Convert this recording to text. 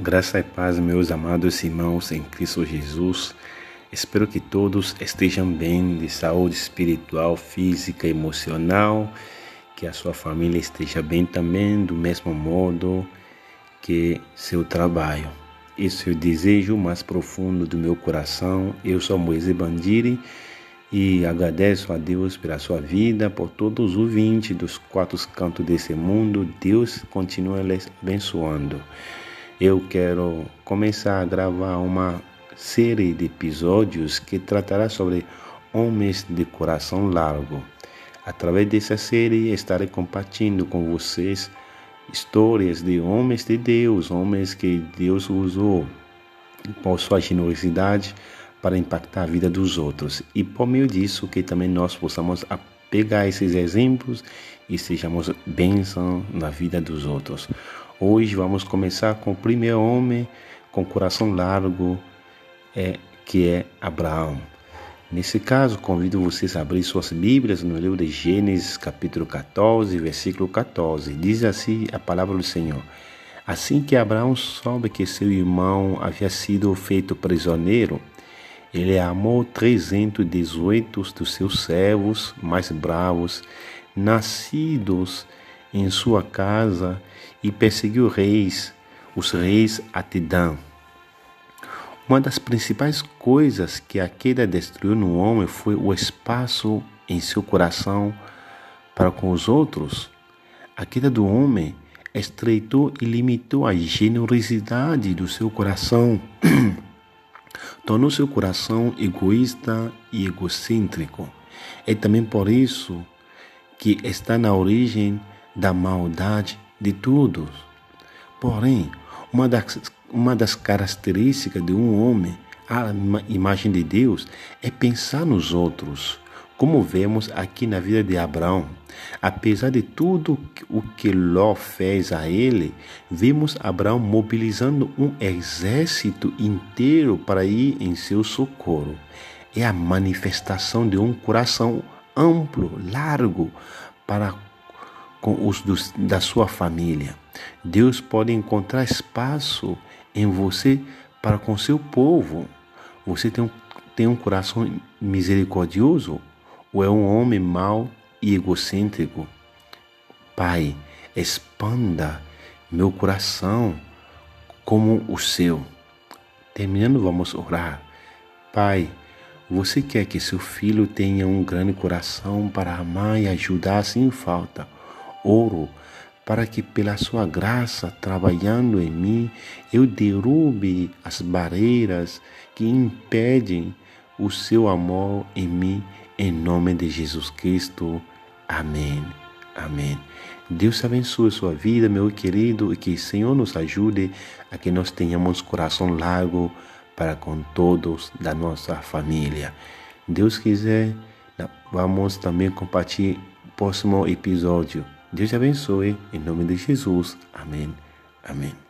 Graça e paz, meus amados irmãos em Cristo Jesus. Espero que todos estejam bem de saúde espiritual, física, emocional, que a sua família esteja bem também, do mesmo modo que seu trabalho. Esse é o desejo mais profundo do meu coração. Eu sou Moisés Bandiri e agradeço a Deus pela sua vida, por todos os ouvintes dos quatro cantos desse mundo. Deus continua lhes abençoando eu quero começar a gravar uma série de episódios que tratará sobre homens de coração largo. Através dessa série estarei compartilhando com vocês histórias de homens de Deus, homens que Deus usou por sua generosidade para impactar a vida dos outros. E por meio disso que também nós possamos pegar esses exemplos e sejamos bênção na vida dos outros. Hoje vamos começar com o primeiro homem com coração largo, é, que é Abraão. Nesse caso, convido vocês a abrir suas Bíblias no livro de Gênesis, capítulo 14, versículo 14. Diz assim a palavra do Senhor. Assim que Abraão soube que seu irmão havia sido feito prisioneiro, ele amou 318 dos seus servos mais bravos, nascidos em sua casa e perseguiu reis, os reis Atidã. Uma das principais coisas que a queda destruiu no homem foi o espaço em seu coração para com os outros. A queda do homem estreitou e limitou a generosidade do seu coração. Tornou seu coração egoísta e egocêntrico. É também por isso que está na origem da maldade de todos. Porém, uma das, uma das características de um homem à imagem de Deus é pensar nos outros, como vemos aqui na vida de Abraão. Apesar de tudo o que Ló fez a ele, vemos Abraão mobilizando um exército inteiro para ir em seu socorro. É a manifestação de um coração amplo, largo, para com os da sua família. Deus pode encontrar espaço em você para com seu povo. Você tem um, tem um coração misericordioso ou é um homem mau e egocêntrico? Pai, expanda meu coração como o seu. Terminando, vamos orar. Pai, você quer que seu filho tenha um grande coração para amar e ajudar sem falta ouro, para que pela sua graça, trabalhando em mim, eu derrube as barreiras que impedem o seu amor em mim, em nome de Jesus Cristo. Amém. Amém. Deus abençoe sua vida, meu querido, e que o Senhor nos ajude a que nós tenhamos coração largo para com todos da nossa família. Deus quiser, vamos também compartilhar o próximo episódio. Deus te abençoe. Em nome de Jesus. Amém. Amém.